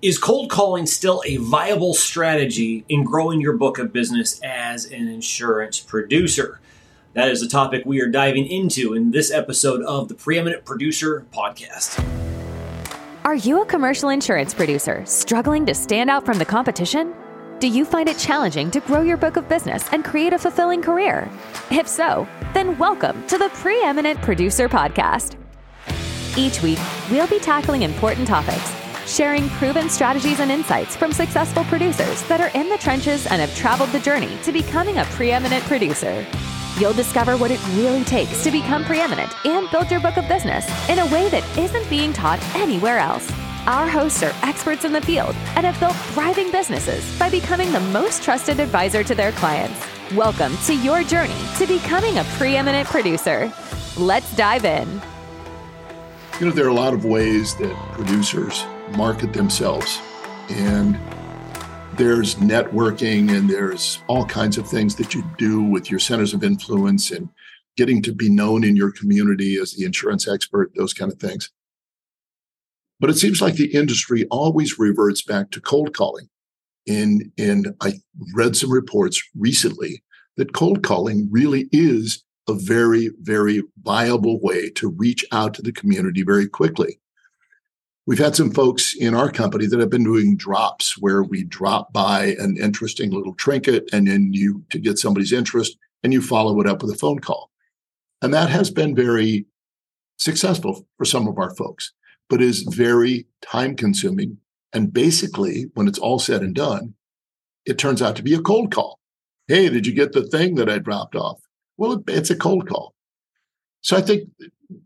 Is cold calling still a viable strategy in growing your book of business as an insurance producer? That is the topic we are diving into in this episode of the Preeminent Producer Podcast. Are you a commercial insurance producer struggling to stand out from the competition? Do you find it challenging to grow your book of business and create a fulfilling career? If so, then welcome to the Preeminent Producer Podcast. Each week, we'll be tackling important topics sharing proven strategies and insights from successful producers that are in the trenches and have traveled the journey to becoming a preeminent producer. You'll discover what it really takes to become preeminent and build your book of business in a way that isn't being taught anywhere else. Our hosts are experts in the field and have built thriving businesses by becoming the most trusted advisor to their clients. Welcome to your journey to becoming a preeminent producer. Let's dive in. You know, there are a lot of ways that producers market themselves. And there's networking and there's all kinds of things that you do with your centers of influence and getting to be known in your community as the insurance expert, those kind of things. But it seems like the industry always reverts back to cold calling. And, and I read some reports recently that cold calling really is a very, very viable way to reach out to the community very quickly. We've had some folks in our company that have been doing drops where we drop by an interesting little trinket and then you to get somebody's interest and you follow it up with a phone call. And that has been very successful for some of our folks, but is very time consuming. And basically, when it's all said and done, it turns out to be a cold call. Hey, did you get the thing that I dropped off? Well, it's a cold call. So I think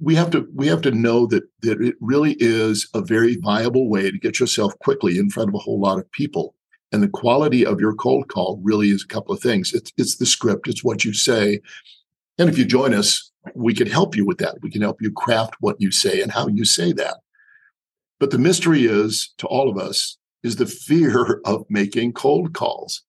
we have to we have to know that that it really is a very viable way to get yourself quickly in front of a whole lot of people. And the quality of your cold call really is a couple of things. It's it's the script, it's what you say. And if you join us, we can help you with that. We can help you craft what you say and how you say that. But the mystery is to all of us is the fear of making cold calls.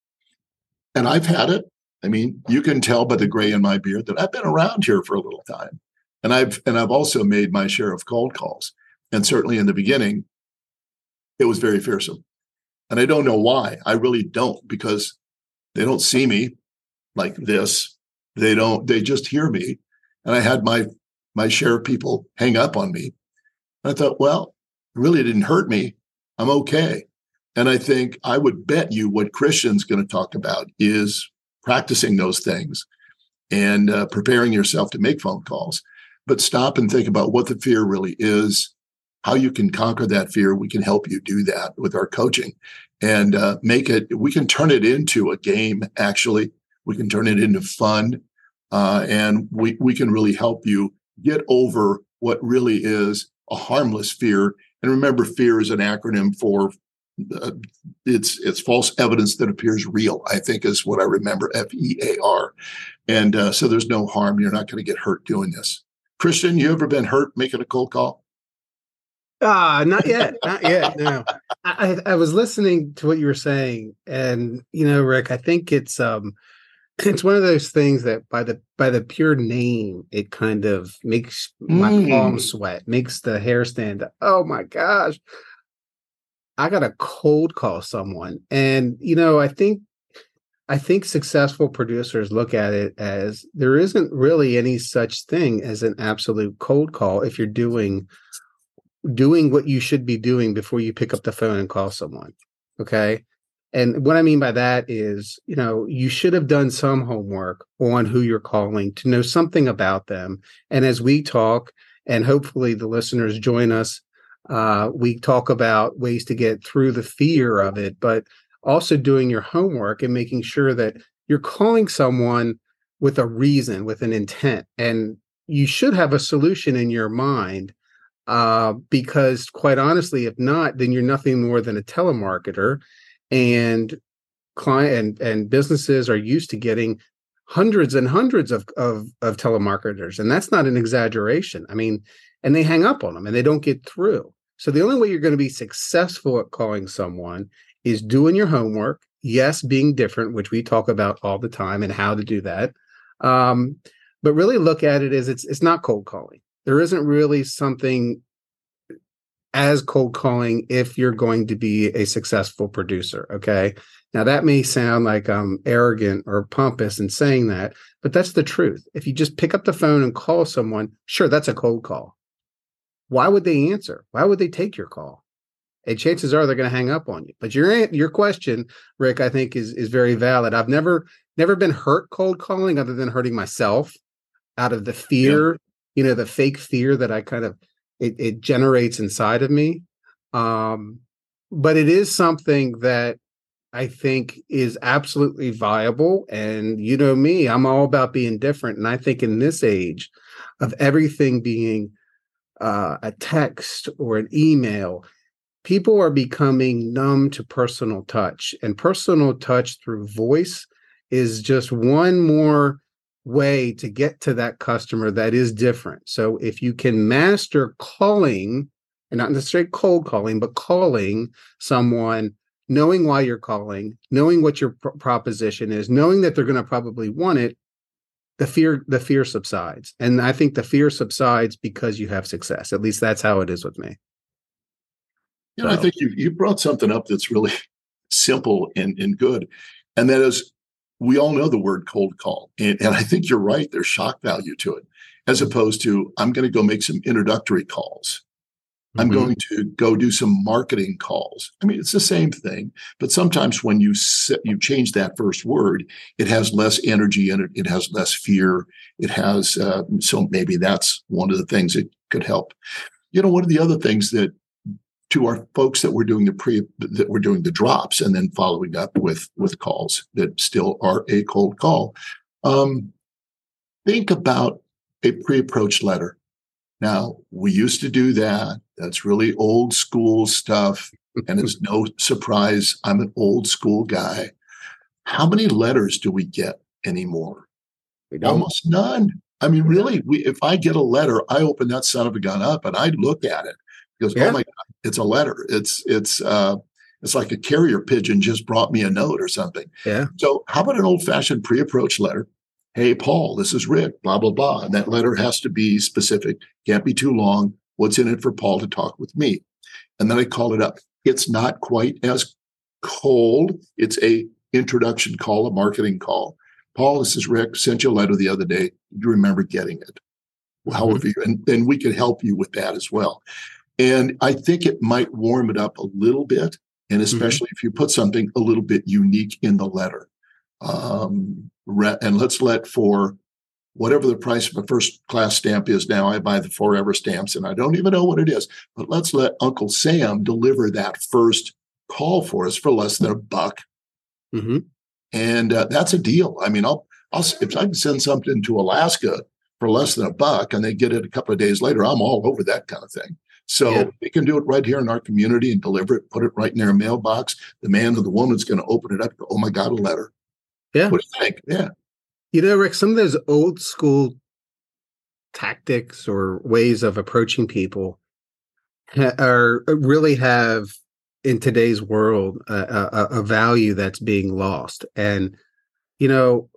And I've had it. I mean, you can tell by the gray in my beard that I've been around here for a little time. And I've and I've also made my share of cold calls. And certainly in the beginning, it was very fearsome. And I don't know why. I really don't, because they don't see me like this. They don't, they just hear me. And I had my my share of people hang up on me. And I thought, well, it really didn't hurt me. I'm okay. And I think I would bet you what Christian's going to talk about is practicing those things and uh, preparing yourself to make phone calls but stop and think about what the fear really is, how you can conquer that fear. We can help you do that with our coaching and uh, make it, we can turn it into a game, actually. We can turn it into fun. Uh, and we, we can really help you get over what really is a harmless fear. And remember, fear is an acronym for uh, it's it's false evidence that appears real. I think is what I remember. F E A R, and uh, so there's no harm. You're not going to get hurt doing this. Christian, you ever been hurt making a cold call? Ah, uh, not yet, not yet. No, I, I was listening to what you were saying, and you know, Rick, I think it's um, it's one of those things that by the by the pure name, it kind of makes my mm. palms sweat, makes the hair stand up. Oh my gosh, I got a cold call someone, and you know, I think I think successful producers look at it as there isn't really any such thing as an absolute cold call if you're doing doing what you should be doing before you pick up the phone and call someone. Okay? And what I mean by that is, you know, you should have done some homework on who you're calling to know something about them. And as we talk, and hopefully the listeners join us, uh, we talk about ways to get through the fear of it. But also doing your homework and making sure that you're calling someone with a reason, with an intent. And you should have a solution in your mind uh, because, quite honestly, if not, then you're nothing more than a telemarketer. And client and, and businesses are used to getting hundreds and hundreds of, of, of telemarketers. And that's not an exaggeration. I mean, and they hang up on them and they don't get through. So the only way you're going to be successful at calling someone is doing your homework. Yes, being different, which we talk about all the time and how to do that. Um, but really look at it as it's it's not cold calling. There isn't really something as cold calling if you're going to be a successful producer. Okay. Now that may sound like I'm arrogant or pompous in saying that, but that's the truth. If you just pick up the phone and call someone, sure, that's a cold call. Why would they answer? Why would they take your call? And chances are they're going to hang up on you. But your your question, Rick, I think is is very valid. I've never never been hurt cold calling other than hurting myself out of the fear, yeah. you know, the fake fear that I kind of it, it generates inside of me. Um, but it is something that I think is absolutely viable. And you know me, I'm all about being different. And I think in this age of everything being uh, a text or an email, people are becoming numb to personal touch. And personal touch through voice is just one more way to get to that customer that is different. So if you can master calling, and not necessarily cold calling, but calling someone knowing why you're calling, knowing what your pr- proposition is, knowing that they're going to probably want it, the fear the fear subsides. And I think the fear subsides because you have success. At least that's how it is with me. Yeah, so. I think you you brought something up that's really simple and, and good. And that is we all know the word cold call. And, and I think you're right. There's shock value to it, as opposed to I'm going to go make some introductory calls. I'm mm-hmm. going to go do some marketing calls. I mean, it's the same thing, but sometimes when you set, you change that first word, it has less energy in it. It has less fear. It has uh, so maybe that's one of the things that could help. You know, one of the other things that to our folks that were doing the pre that were doing the drops and then following up with with calls that still are a cold call. Um, think about a pre-approach letter now, we used to do that. That's really old school stuff. and it's no surprise I'm an old school guy. How many letters do we get anymore? Almost none. I mean, really, we, if I get a letter, I open that son of a gun up and I look at it because, oh yeah. oh my God, it's a letter. It's, it's, uh, it's like a carrier pigeon just brought me a note or something. Yeah. So, how about an old fashioned pre approach letter? Hey, Paul, this is Rick, blah, blah, blah. And that letter has to be specific, can't be too long. What's in it for Paul to talk with me? And then I call it up. It's not quite as cold. It's a introduction call, a marketing call. Paul, this is Rick. Sent you a letter the other day. Do you remember getting it? Mm-hmm. However, you, and then we can help you with that as well. And I think it might warm it up a little bit, and mm-hmm. especially mm-hmm. if you put something a little bit unique in the letter. Um, and let's let for whatever the price of a first class stamp is now, I buy the forever stamps and I don't even know what it is, but let's let Uncle Sam deliver that first call for us for less than a buck. Mm-hmm. And uh, that's a deal. I mean, I'll, I'll, if I can send something to Alaska for less than a buck and they get it a couple of days later, I'm all over that kind of thing. So yeah. we can do it right here in our community and deliver it, put it right in their mailbox. The man or the woman's going to open it up. Go, oh my God, a letter. Yeah. What do you think? Yeah. You know, Rick, some of those old school tactics or ways of approaching people are uh, really have in today's world a, a, a value that's being lost. And, you know,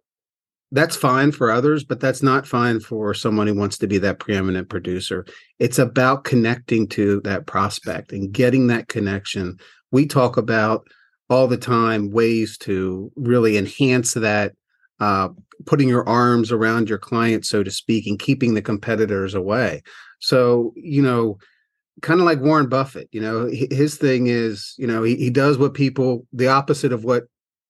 that's fine for others, but that's not fine for someone who wants to be that preeminent producer. It's about connecting to that prospect and getting that connection. We talk about all the time ways to really enhance that uh, putting your arms around your client so to speak and keeping the competitors away so you know kind of like warren buffett you know his thing is you know he, he does what people the opposite of what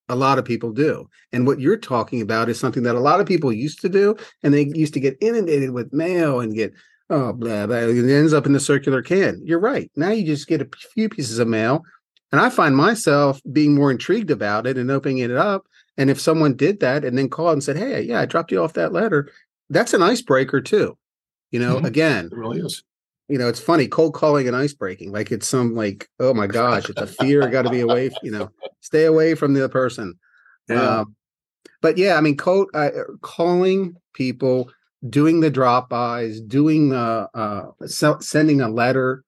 a lot of people do and what you're talking about is something that a lot of people used to do and they used to get inundated with mail and get oh blah blah it ends up in the circular can you're right now you just get a few pieces of mail and I find myself being more intrigued about it and opening it up. And if someone did that and then called and said, Hey, yeah, I dropped you off that letter, that's an icebreaker too. You know, mm-hmm. again, it really is. You know, it's funny, cold calling and ice breaking. Like it's some like, oh my gosh, it's a fear, got to be away, you know, stay away from the person. Yeah. Um, but yeah, I mean, cold, uh, calling people, doing the drop bys, doing the uh, sending a letter,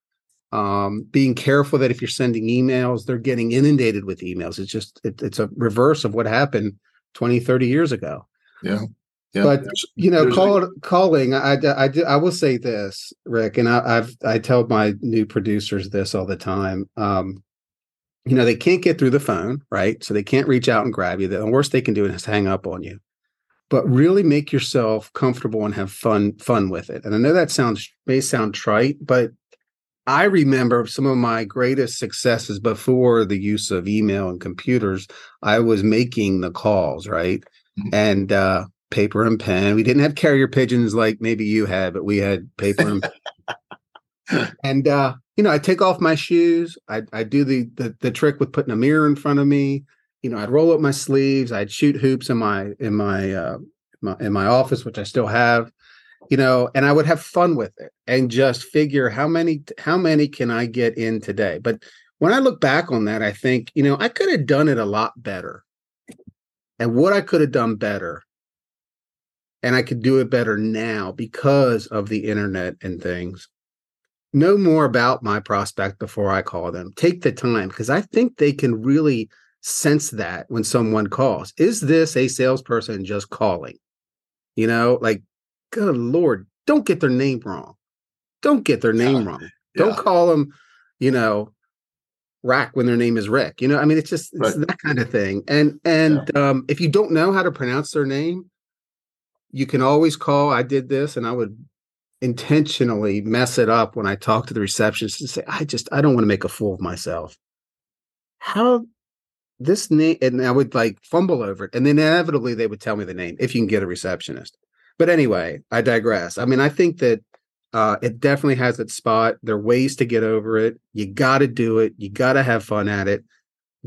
um, being careful that if you're sending emails they're getting inundated with emails it's just it, it's a reverse of what happened 20 30 years ago yeah Yeah, but you know, call, like, calling. I, I, I, I will say this, Rick, and I, I've I tell my new producers this all the time. Um, you know, they can't get through the phone, right? So they can't reach out and grab you. The worst they can do is hang up on you. But really make yourself comfortable and have fun fun with it. And I know that sounds may sound trite, but I remember some of my greatest successes before the use of email and computers. I was making the calls, right? Mm-hmm. And uh, paper and pen. We didn't have carrier pigeons like maybe you had, but we had paper and and uh, you know, I take off my shoes. I I do the, the the trick with putting a mirror in front of me. You know, I'd roll up my sleeves. I'd shoot hoops in my in my uh, my in my office, which I still have. You know, and I would have fun with it and just figure how many how many can I get in today. But when I look back on that, I think you know I could have done it a lot better. And what I could have done better and I could do it better now because of the internet and things. Know more about my prospect before I call them. Take the time because I think they can really sense that when someone calls. Is this a salesperson just calling? You know, like, good Lord, don't get their name wrong. Don't get their name yeah. wrong. Don't call them, you know, Rack when their name is Rick. You know, I mean, it's just it's right. that kind of thing. And and yeah. um, if you don't know how to pronounce their name, you can always call. I did this and I would intentionally mess it up when I talk to the receptionist and say, I just, I don't want to make a fool of myself. How this name, and I would like fumble over it. And then inevitably they would tell me the name if you can get a receptionist. But anyway, I digress. I mean, I think that uh, it definitely has its spot. There are ways to get over it. You got to do it. You got to have fun at it.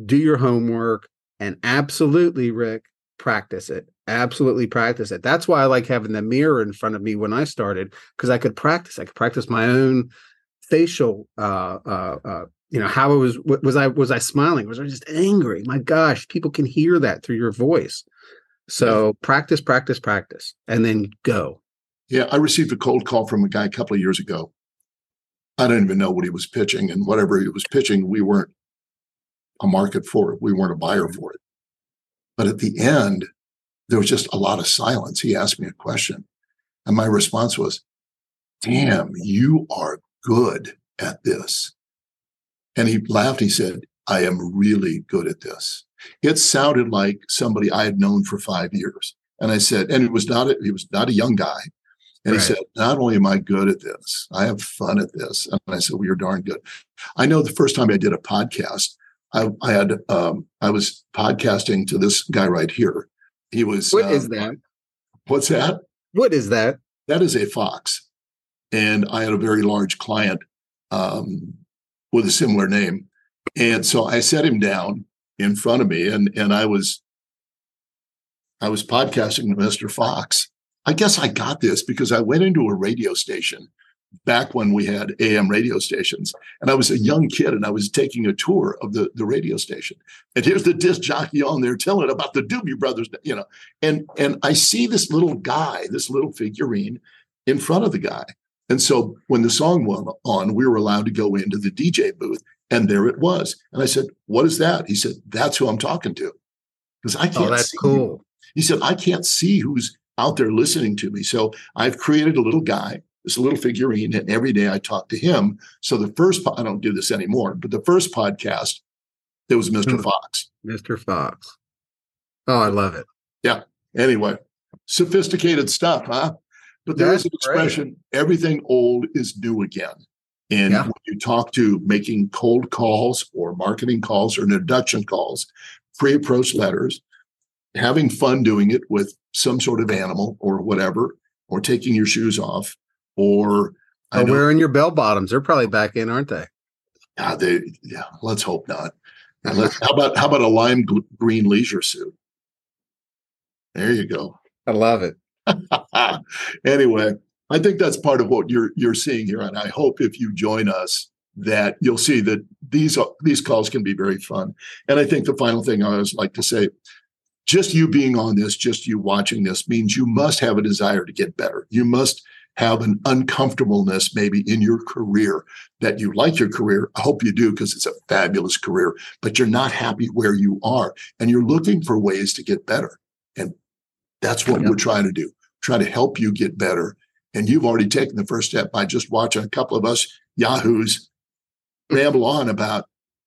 Do your homework and absolutely, Rick, practice it absolutely practice it. That's why I like having the mirror in front of me when I started because I could practice. I could practice my own facial uh uh uh you know how it was was I was I smiling? Was I just angry? My gosh people can hear that through your voice. So practice practice practice and then go. Yeah I received a cold call from a guy a couple of years ago. I didn't even know what he was pitching and whatever he was pitching we weren't a market for it we weren't a buyer for it but at the end there was just a lot of silence. He asked me a question, and my response was, Damn, you are good at this. And he laughed. He said, I am really good at this. It sounded like somebody I had known for five years. And I said, and it was not a, he was not a young guy. And right. he said, not only am I good at this, I have fun at this. And I said, well, you're darn good. I know the first time I did a podcast, I, I had, um, I was podcasting to this guy right here. He was. What is um, that? What's that? What is that? That is a fox, and I had a very large client um, with a similar name, and so I set him down in front of me, and and I was I was podcasting to Mr. Fox. I guess I got this because I went into a radio station back when we had AM radio stations. And I was a young kid and I was taking a tour of the, the radio station. And here's the disc jockey on there telling about the Doobie Brothers, you know. And and I see this little guy, this little figurine in front of the guy. And so when the song went on, we were allowed to go into the DJ booth and there it was. And I said, What is that? He said, That's who I'm talking to. Because I oh, can't oh, that's cool. He said, I can't see who's out there listening to me. So I've created a little guy this little figurine, and every day I talk to him. So the first, I don't do this anymore, but the first podcast, there was Mr. Hmm. Fox. Mr. Fox. Oh, I love it. Yeah. Anyway, sophisticated stuff, huh? But there That's is an expression: great. everything old is new again. And yeah. when you talk to making cold calls or marketing calls or introduction calls, pre-approach letters, having fun doing it with some sort of animal or whatever, or taking your shoes off, or oh, wearing your bell bottoms. They're probably back in, aren't they? Yeah, they. Yeah, let's hope not. And let's, how about how about a lime green leisure suit? There you go. I love it. anyway, I think that's part of what you're you're seeing here, and I hope if you join us that you'll see that these are, these calls can be very fun. And I think the final thing I always like to say, just you being on this, just you watching this means you must have a desire to get better. You must have an uncomfortableness maybe in your career that you like your career. I hope you do because it's a fabulous career, but you're not happy where you are and you're looking for ways to get better. And That's what we're trying to do. Try to help you get better. And you've already taken the first step by just watching a couple of us yahoos ramble on about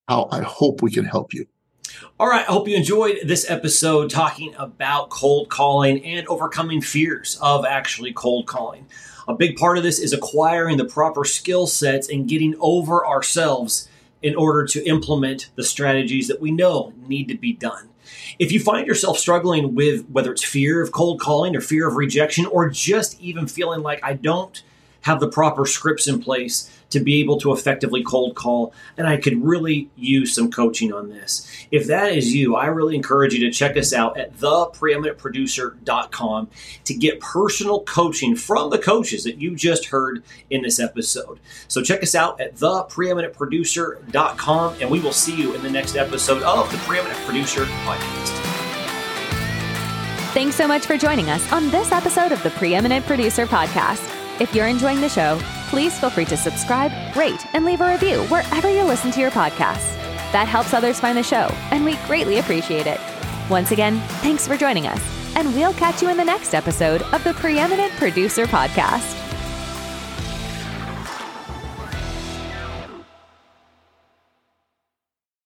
how I hope we can help you. All right, I hope you enjoyed this episode talking about cold calling and overcoming fears of actually cold calling. A big part of this is acquiring the proper skill sets and getting over ourselves in order to implement the strategies that we know need to be done. If you find yourself struggling with whether it's fear of cold calling or fear of rejection, or just even feeling like I don't have the proper scripts in place to be able to effectively cold call, and I could really use some coaching on this. If that is you, I really encourage you to check us out at thepreeminentproducer.com to get personal coaching from the coaches that you just heard in this episode. So check us out at thepreeminentproducer.com, and we will see you in the next episode of the Preeminent Producer Podcast. Thanks so much for joining us on this episode of the Preeminent Producer Podcast. If you're enjoying the show, please feel free to subscribe, rate, and leave a review wherever you listen to your podcasts. That helps others find the show, and we greatly appreciate it. Once again, thanks for joining us, and we'll catch you in the next episode of the Preeminent Producer Podcast.